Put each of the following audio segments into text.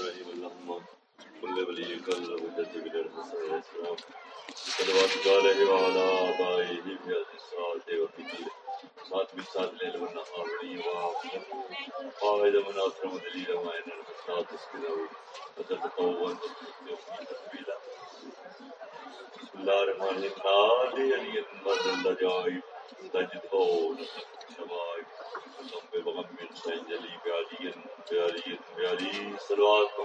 الرحيم اللهم كل وليك المجدد بالحسن والسلام صلوات عليه وعلى آبائه في هذه الساعة وفي كل ساعة بالساعة الليل والنهار ولي وعافية قاعد من أكرم دليل وما إن المساعة تسكنه وتتقوى تسبيلا بسم الله الرحمن الرحيم نادي علي المرد الجائب تجده شمائب لمبے بغم سنجلی بعلی بعلی بعلی صلوات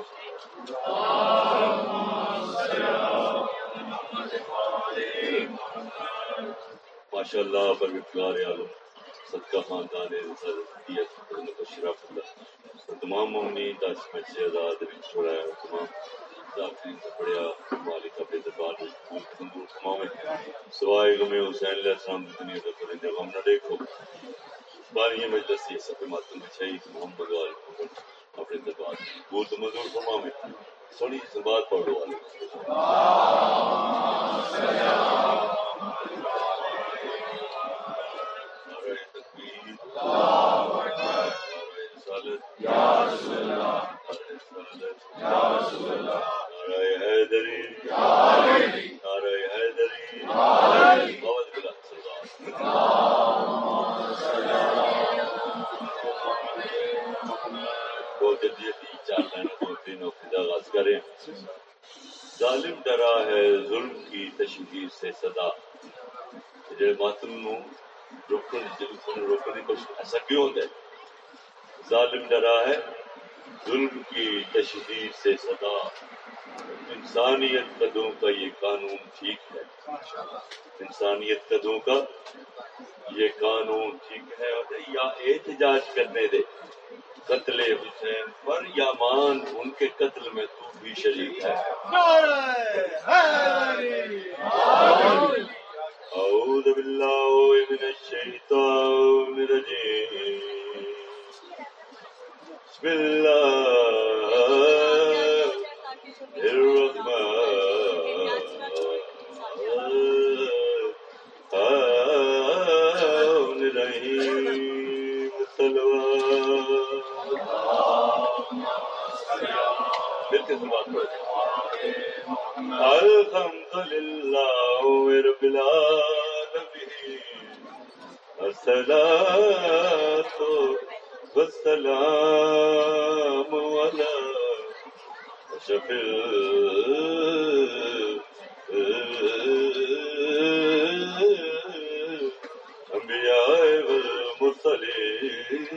ماشاء اللہ پروردگار عالم صدقہ خاندان رسالت مشرف اللہ تمام مومنین دا اس آزاد وچ چھوڑا ہے، تمام ذاتین سے پڑھیا مالک اپنے دربار میں قبول تندور تمام سوائے غم حسین علیہ السلام دنیا کا غم نہ دیکھو مجلس یہ سب ماتم محمد وال اپنے دربار سونی سبات پڑھو جڑے ماتم نو روکن جلسوں روکنے کو ایسا کیوں ہوتا ہے؟ ظالم ڈرا ہے ظلم کی تشہیر سے صدا۔ انسانیت قدوں کا یہ قانون ٹھیک ہے۔ انسانیت قدوں کا یہ قانون ٹھیک ہے۔ اور یا احتجاج کرنے دے قتل حسین پر یا مان ان کے قتل میں تو بھی شریک ہے۔ اعوذ باللہ من الشیطان الرجیم بسم اللہ الرحمن الرحیم الحمد للہ رب العالمین الصلاة والسلام على أشرف الأنبياء والمرسلين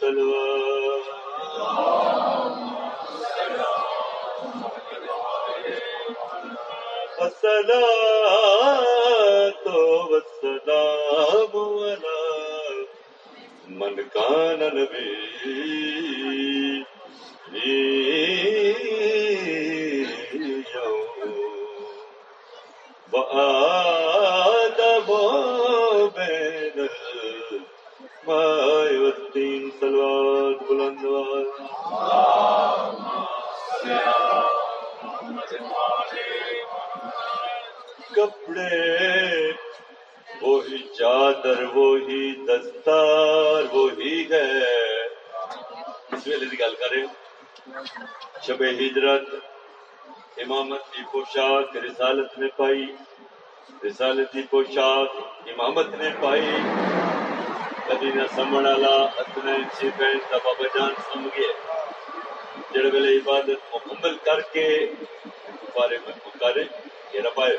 صلوات الصلاة والسلام على من كان نبيا وآدم چادر وہی دستار وہی ہے۔ اس ویلے کی گل کریں شب ہجرت، امامت کی پوشاک، رسالت نے پائی۔ رسالت کی پوشاک امامت نے پائی۔ کبھی نہ سمجھ والا اتنے سی بہن کا بابا جان سم گئے جڑے ویلے عبادت مکمل کر کے بارے میں پکارے، یہ ربائے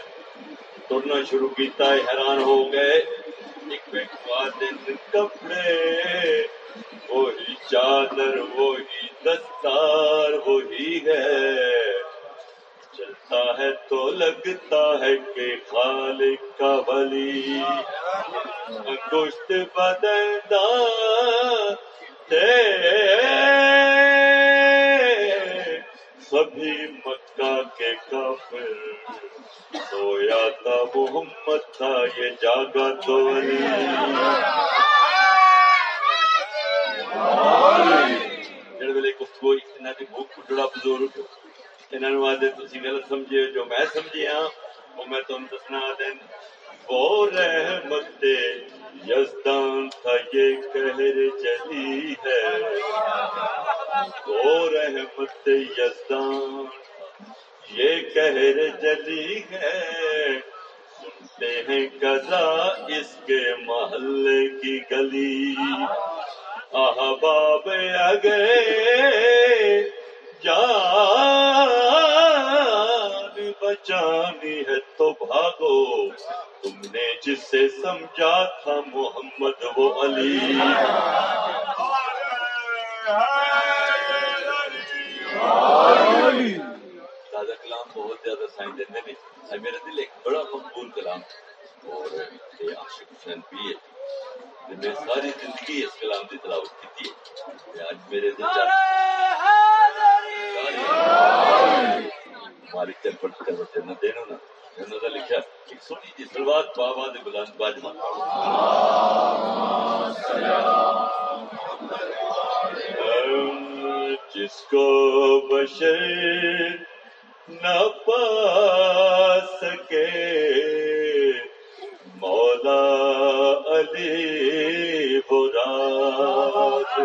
ترنا شروع کیتا ہے حیران ہو گئے۔ ایک دن کپڑے، وہی چادر، وہی دستار، وہی ہے۔ چلتا ہے تو لگتا ہے کہ خالق کا ولی۔ گوشت بدلدا سبھی مکہ کے کافر۔ سویا تھا محمد تھا یہ جاگا تو علی جڑے ویلے گفتگو انہاں دی بھوک کڈڑا بزرگ۔ انہاں نو آدے تسی غلط سمجھے، جو میں سمجھیا ہاں، وہ میں تم دسنا دین۔ وہ رحمت یزدان تھا، یہ کہر جلی ہے۔ تو رحمت یزدان یہ کہر جلی ہے۔ سنتے ہیں کزا اس کے محلے کی گلی۔ احباب اگے جان بچانی ہے تو بھاگو۔ تم نے جس سے سمجھا تھا محمد وہ علی۔ دادا کلام بہت زیادہ سائن دیں نہیں میرا دل ایک بڑا مقبول کلام اور یہ عاشق حسین بھی ہے۔ میں ساری زندگی اس کلام کی تلاوت کی تھی آج میرے دل مالک چل پڑ کر بچے نہ دینا نا۔ انہوں نے لکھا ایک سونی جی سلوات بابا دے بلند باجما جس کو بشر نہ پا سکے مولا علی برات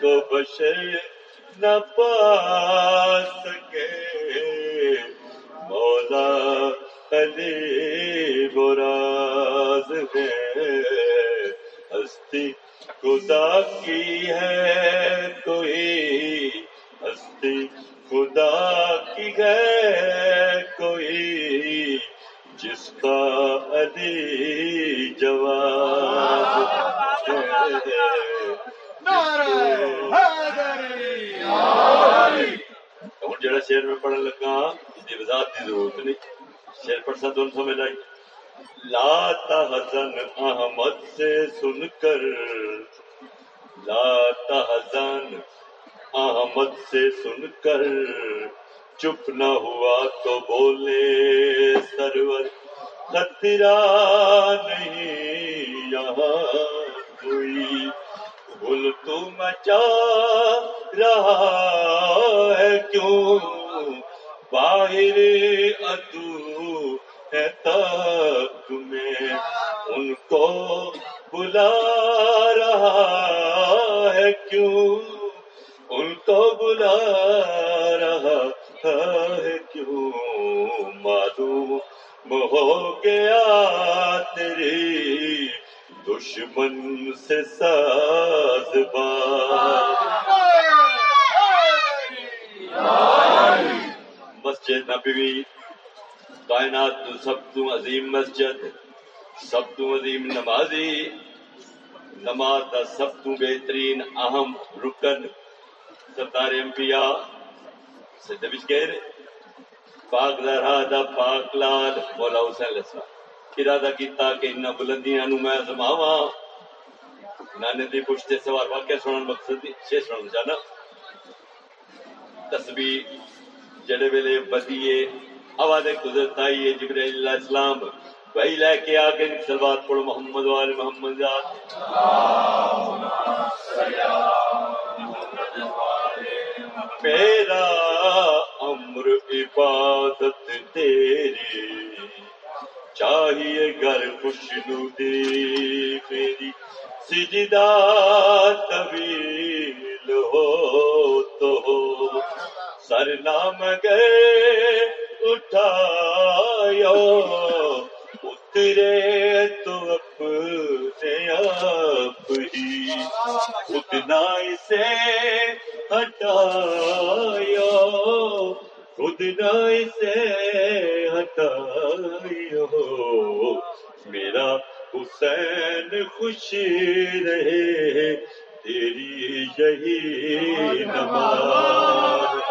کو بشر نہ پا سکے مولا علی براز میں ہستی خدا کی ہے کوئی ہستی خدا کی ہے کوئی جس کا علی جواب ہوں جڑا شیر میں پڑھن لگا وضاحت کی ضرورت نہیں۔ شیر پڑھ سا دونوں سمجھ لائی۔ لا تحزن احمد سے سن کر۔ لا تحزن احمد سے سن کر۔ چپ نہ ہوا تو بولے سرور۔ خطرہ نہیں یہاں کوئی۔ بول تو مچا رہا ہے کیوں؟ باہر کائنات تو سب تو عظیم مسجد سب تو عظیم نمازی، نماز دا سب تو بہترین اہم رکن سردار انبیاء سجدہ وچ گئے پاک زہرا دا پاک لال مولا حسین علیہ السلام۔ ارادہ کیتا کہ انہاں بلندیاں نو میں زماواں، نانے دی پشتے سوار واقعہ سنن مقصد دی شے سنن جانا؟ تسبیح جڑے ویلے بدیے آواز گزرتا ہی ہے جبرائیل علیہ السلام۔ بھائی لے کے آگے سلوات پڑھو محمد وال محمد ذات میرا امر عبادت تیری چاہیے گھر خوش دی میری۔ سجدہ عاشق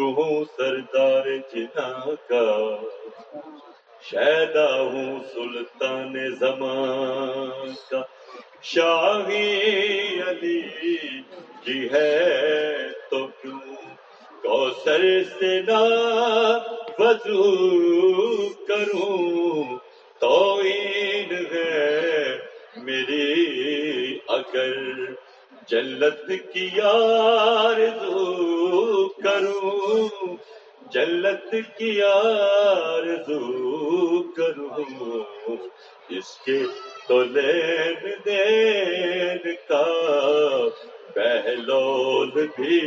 ہوں سردار جنا کا شیدا ہوں سلطان زمان کا۔ شاہی علی کی ہے تو کیوں؟ کوثر سے نہ وضو کروں تو ہے میری اگر جلت کی آرزو کروں، جلت کی آرزو کروں، اس کے تو لین دین کا پہلول بھی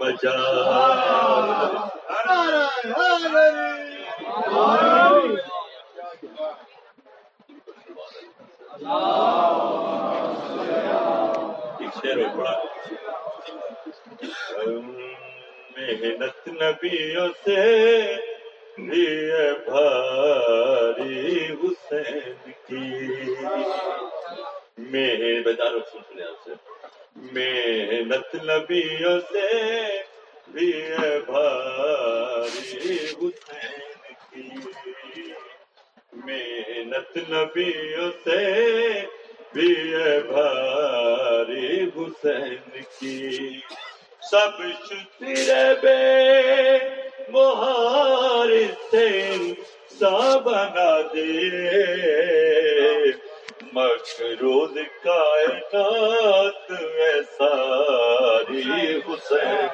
مجا محنت نبیوں سے بھی بھاری حسین کی۔ میں بیدار سن سے۔ محنت نبیوں سے بھی بھاری حسین کی۔ محنت نبیوں سے بھی بھاری حسین کی۔ سب شکر بے مہار سے سا بنا دے مقروض کائنات میں ساری حسین۔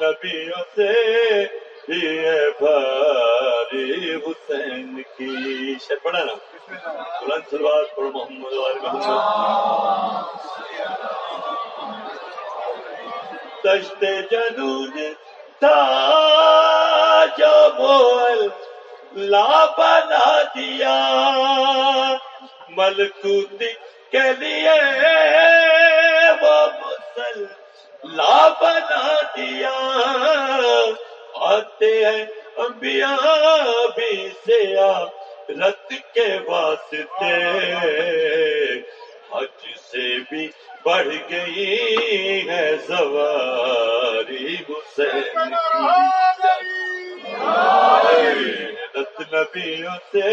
نبیوں سے یہ بھاری حسین کی شر پڑھا نا۔ بلند سلوات پڑھ محمد وال محمد۔ تشت جنون تھا جو بول لا بنا دیا۔ ملکوت کے لیے وہ مسل لا بنا دیا۔ آتے ہیں انبیاء بھی سے رت کے واسطے۔ حج سے بھی بڑھ گئی ہے سواری حسین۔ نبیوں سے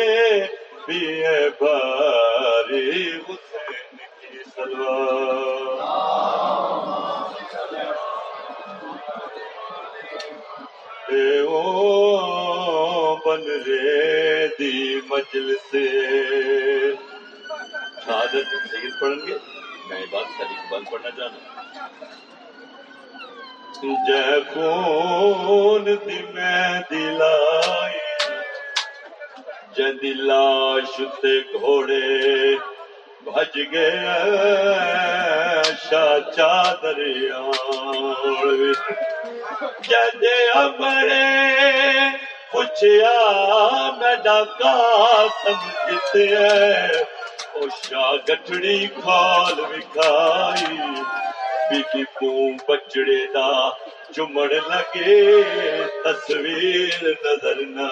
بھی ہے باری حسین کی سلوار۔ او بن رے دی مجل سے شہادت سید پڑھیں گے؟ میں بات تاریخ بند پڑھنا چاہنا جے کون دی میں دلائی جد لاش تے گھوڑے بھج گئے شاہ چادر جد امرے پوچھیا میں ڈاکا سمجھت ہے او شاہ گٹھڑی کھال وکھائی بی بچڑے دا چمڑ لگے تصویر نظر نہ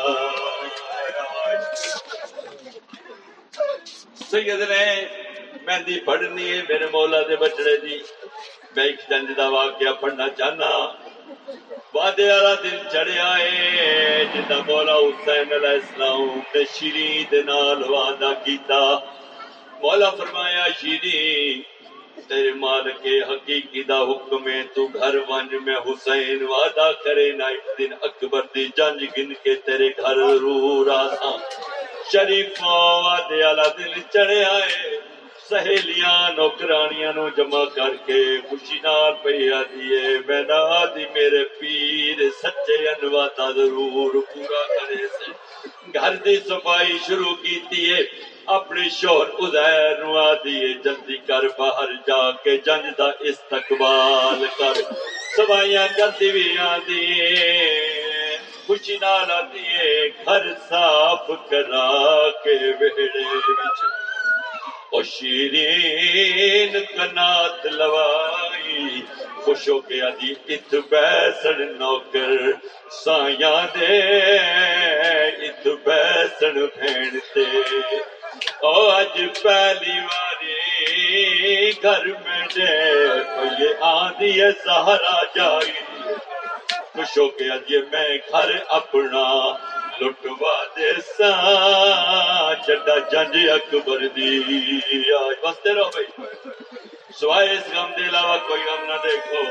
سید نے مہندی پڑھنی ہے، میرے مولا دے بچڑے دی۔ میں ایک جنج دا واقعہ پڑھنا چاہنا۔ وعدے والا دن چڑھیا ہے جدا مولا حسین علیہ السلام نے شیری دے نال وعدہ کیتا۔ مولا فرمایا شیری تیرے مالک حقیقی دا حکم ہے، تو گھر ونج میں حسین وعدہ کرے، نہ ایک دن اکبر دی جنج گن کے تیرے گھر رو راساں شریفاں وعدے والا دن چڑھے آئے سہیلیاں نوکرانیاں نو جمع کر کے خوشی نال پئی آدی ہے میں نہ آدی میرے پیر سچے انواتا ضرور پورا کرے سے گھر دی صفائی شروع کیتی ہے اپنی شور ادیر نو آدی جلدی کر باہر جا کے جنج دا استقبال کر سوائیاں کرتی بھی آدی خوشی نال آدی گھر صاف کرا کے ویڑے وچ۔ او شیرین کنات لوائی، خوش ہو کے آدی ات بیسن نوکر۔ سایاں دے ات بیسن بھین تے۔ او اج پہلی واری گھر میں دے یہ آدھی ہے سہارا جائی۔ خوش ہو گیا اج میں گھر اپنا، لٹوا دے سا۔ چڈا جنج اکبر دی۔ آج بستے رہو بھائی۔ سوائے اس غم دے علاوہ کوئی غم نہ دیکھو۔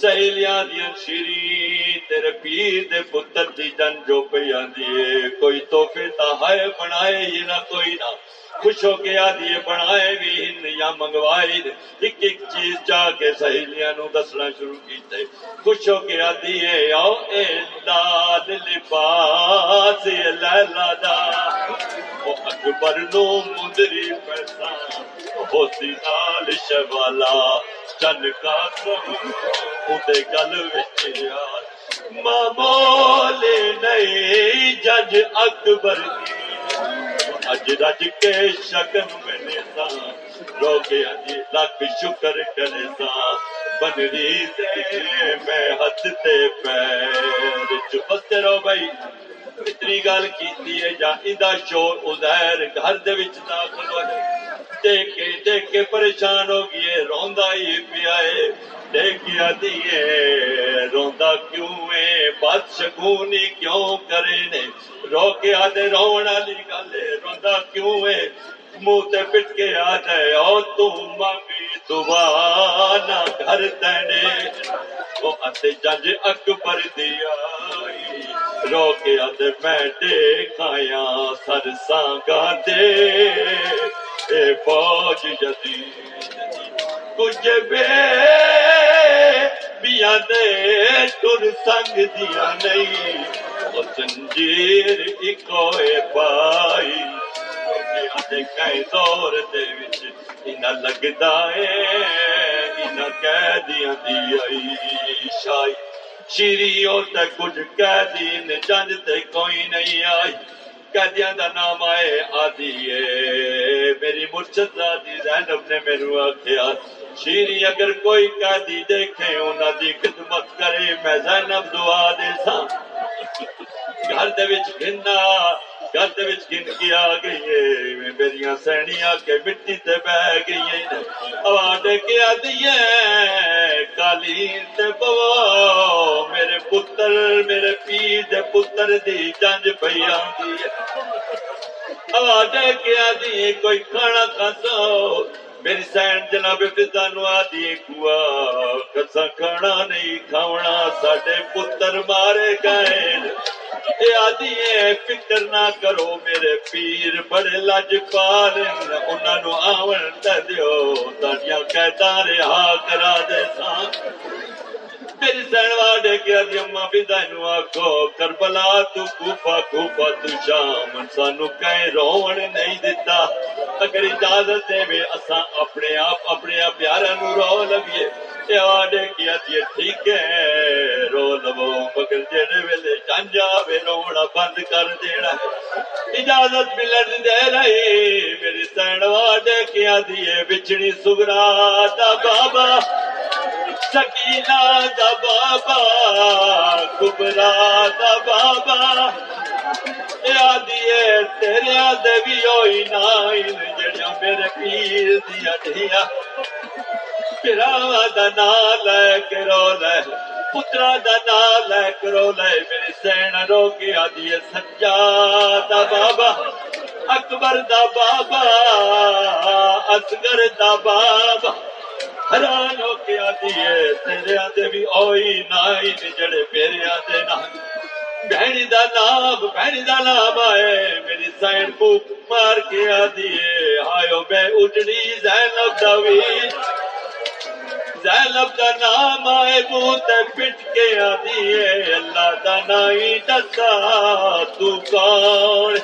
سہیلیاں دیا شیری تیرے پیر دے پتر دی جن جو پہ آندی کوئی توفے تا ہے بنائے یہ نہ کوئی نہ خوش ہو کے آدھی بنائے بھی ہن یا منگوائے ایک ایک چیز چاہ کے سہیلیاں نو دسنا شروع کیتے خوش ہو کے آدھی ہے او اے داد لباس لیلا دا او اکبر نو مدری پیسا ہوتی نال شوالا چن کا سم گل وچ یار مامول نہیں جج اکبر اج رج کے شگن میں سا رو کے لکھ شکر کرے سا بنری تے میں ہاتھ تے پیر چپتے رہو بھائی اتنی گل کیتی ہے جا ایندا شور ادھر گھر دے وچ داخل ہو دیکھ کے دیکھ کے پریشان ہو گئے، روندا ہی پیا ہے دیکھیا دیے روندا کیوں ہے؟ بات شگونی کیوں کرے نے؟ رو کے آدھے رونا والی گل روندا کیوں ہے؟ منہ تے پٹ کے آ جائے، او تو مانگی دعا نہ گھر تنے او اتے جج اکبر دیا رو کے آدھے میں دیکھایا سر سانگا دے۔ فوج جدید کچھ بے دے تر سنگ دیا نہیں وہ سنجیر پائی کئی دور دے وچ انہاں لگدا اے انہاں قیدیاں دی آئی شائی تے کچھ قیدی نے جنج تے کوئی نہیں آئی قیدیاں دا نام آئے آدھی ہے۔ میری مرشد آدھی زینب نے میرے آخیا شیری اگر کوئی قیدی دیکھے، انہاں دی خدمت کرے، میں زینب دعا دے سا گھر دے وچ گھننا، گھر دے وچ گھن کے آ گئی ہے۔ میری سہنیاں کے مٹی تے بہ گئی ہے آواز کے آدھی ہے۔ کالی بوا میرے پتر، میرے پیر پتر دی جنج پئی آندی ہے۔ آواز کوئی کھانا کھاسو میری سین جناب فضا نو آدھی کوا کسا کھانا نہیں کھاونا، ساڈے پتر مارے گئے۔ اے آدھی فکر نہ کرو میرے پیر بڑے لج پال انہاں نو آون تے دیو تاڑیاں کہتا رہا کرا دے سان میری سین واڈے کے آدھی اماں فضا نو آکھو کربلا تو کوفہ کوفہ تو شام سانو کہیں رون نہیں دیتا اگر اجازت دے وے اساں اپنے آپ اپنے آپ پیارا نو رو لگیے آڈے کیا دیے ٹھیک ہے۔ رو لو مگر جڑے ویلے جانجا وے رونا بند کر دینا اجازت ملن دے رہی، میری سین واڈے کیا دیے بچڑی سگرا دا بابا۔ سکینہ دا بابا، کبرا دا بابا۔ آدھی تیرے آدھے بھی ہوئی نائن جڑیاں میرے پیر دیا دیا۔ پیرا دا نام لے کے رو لے پترا دا نام لے کے رو لے میری سین رو کے آدھی سجا دا بابا اکبر دا بابا اصغر دا بابا حیران ہو کے آدھی تیرے آدھے بھی اوئی نائی جڑے میرے آدھے نہ بہنی دا نام بہنی دا نام آئے میری سائن کو مار کے آدھی آئے میں اٹھنی زینب دا زینب دا نام آئے بوت پٹ کے آدھی ہے۔ اللہ دا نائی دسا تو کون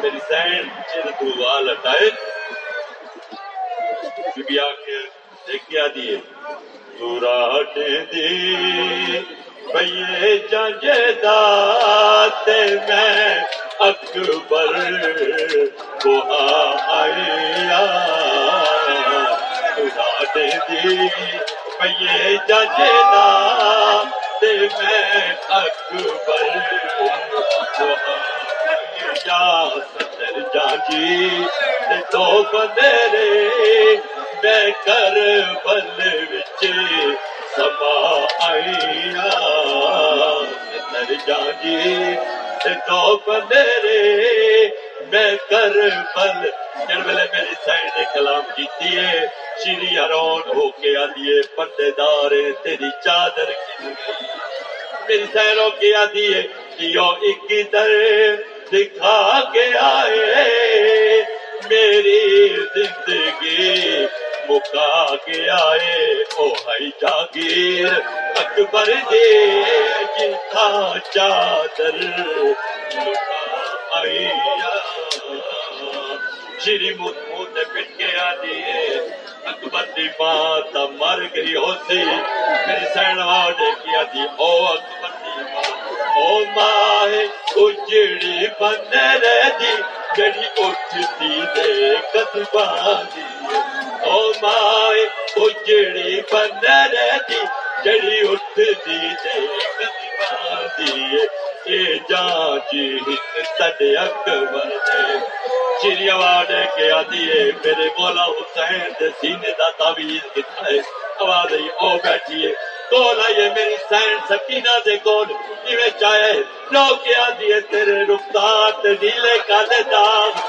میری سین چل تو وال ہٹائے بی آخر دیکھ کے آدھی ہے۔ تو سوراٹ دی۔ پیے جانجے دات میں اکبر کو آیا سوراٹ دی پیے جانجے دات میں اکبر کو آیا ستر تو بندے میں کر بل وچ سما آئی جان جی تو میرے میں کر بل جن ویلے میری سائڈ کلام کیتی ہے۔ چیری ارون ہو کے آدیے پردے دارے، تیری چادر کی میری سہروں کی آدیے کیوں ایک در دکھا کے آئے۔ میری زندگی مکا کے آئے۔ او ہائی جاگیر، اکبر دے جن کا چادر۔ لٹا آئی شری مت موت پٹ کے آدھی اکبر دی ماں تا مر گئی ہوتی۔ میری سین واڈے کی آدھی۔ او اکبر دی ماں او ماں ہے اجڑی بند رہی جڑی اٹھتی دے قدماں دی او ماں ہے اجڑی بند رہی جڑی اٹھتی دے قدماں دی اے جان جی سڈے اکبر دے چیری آواز کے آدھی میرے مولا حسین دے سینے دا تعویذ کتنا ہے آواز آئی او بیٹھی ہے کول آئیے میری سین سکینہ دے کول ایویں چاہے لو کے آدھی تیرے رفتار تے نیلے کالے داغ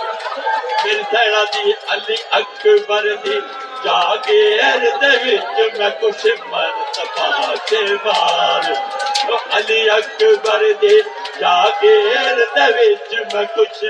میری سین آدھی علی اکبر دی جاگیر دے وچ میں کچھ مرتبہ تے مار علی اکبر دی جاگیر دے وچ میں کچھ